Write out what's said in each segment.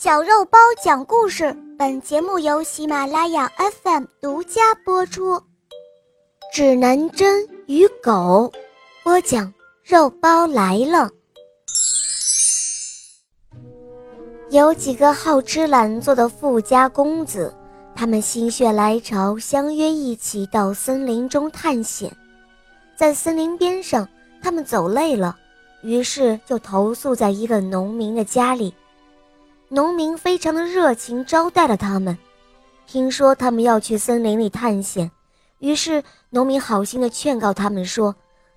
小肉包讲故事，本节目由喜马拉雅 FM 独家播出。指南针与狗，播讲肉包来了。有几个好吃懒做的富家公子，他们心血来潮，相约一起到森林中探险。在森林边上，他们走累了，于是就投宿在一个农民的家里。农民非常的热情招待了他们。听说他们要去森林里探险，于是农民好心的劝告他们说：“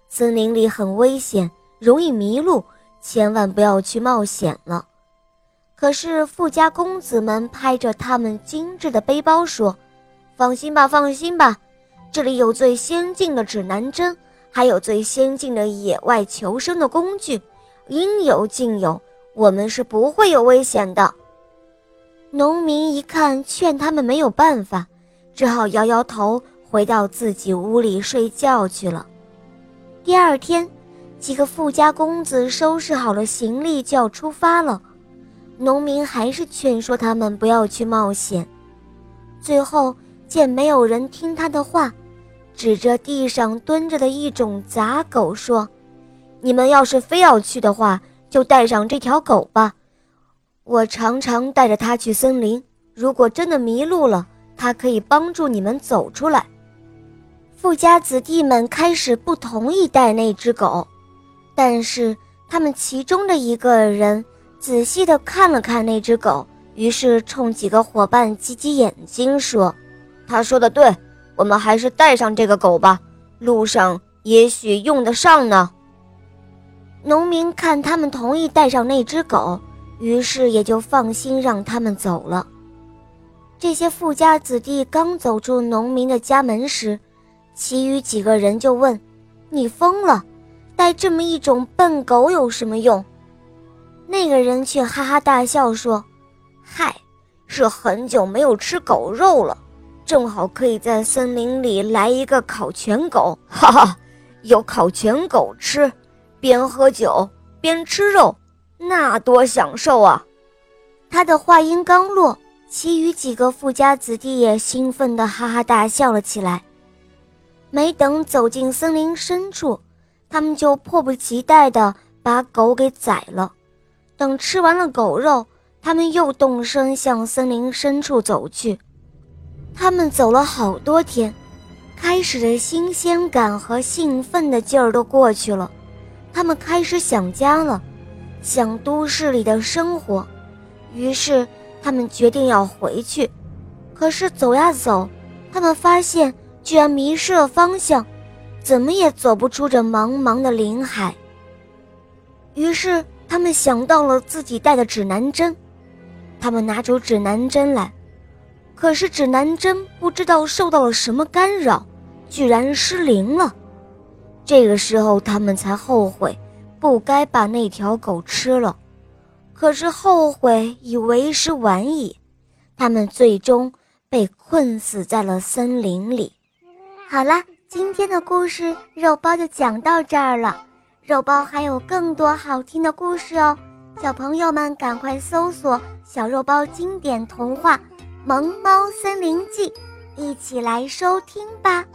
森林里很危险，容易迷路，千万不要去冒险了。”可是富家公子们拍着他们精致的背包说：“放心吧，放心吧，这里有最先进的指南针，还有最先进的野外求生的工具，应有尽有。”我们是不会有危险的。农民一看劝他们没有办法，只好摇摇头，回到自己屋里睡觉去了。第二天，几个富家公子收拾好了行李就要出发了，农民还是劝说他们不要去冒险。最后见没有人听他的话，指着地上蹲着的一种杂狗说：“你们要是非要去的话。”就带上这条狗吧，我常常带着它去森林。如果真的迷路了，它可以帮助你们走出来。富家子弟们开始不同意带那只狗，但是他们其中的一个人仔细地看了看那只狗，于是冲几个伙伴挤挤眼睛说：“他说的对，我们还是带上这个狗吧，路上也许用得上呢。”农民看他们同意带上那只狗，于是也就放心让他们走了。这些富家子弟刚走出农民的家门时，其余几个人就问：“你疯了？带这么一种笨狗有什么用？”那个人却哈哈大笑说：“嗨，是很久没有吃狗肉了，正好可以在森林里来一个烤全狗，哈哈，有烤全狗吃。”边喝酒边吃肉，那多享受啊！他的话音刚落，其余几个富家子弟也兴奋地哈哈大笑了起来。没等走进森林深处，他们就迫不及待地把狗给宰了。等吃完了狗肉，他们又动身向森林深处走去。他们走了好多天，开始的新鲜感和兴奋的劲儿都过去了。他们开始想家了，想都市里的生活，于是他们决定要回去。可是走呀走，他们发现居然迷失了方向，怎么也走不出这茫茫的林海。于是他们想到了自己带的指南针，他们拿出指南针来，可是指南针不知道受到了什么干扰，居然失灵了。这个时候，他们才后悔，不该把那条狗吃了。可是后悔已为时晚矣，他们最终被困死在了森林里。好啦，今天的故事肉包就讲到这儿了。肉包还有更多好听的故事哦，小朋友们赶快搜索“小肉包经典童话《萌猫森林记》，一起来收听吧。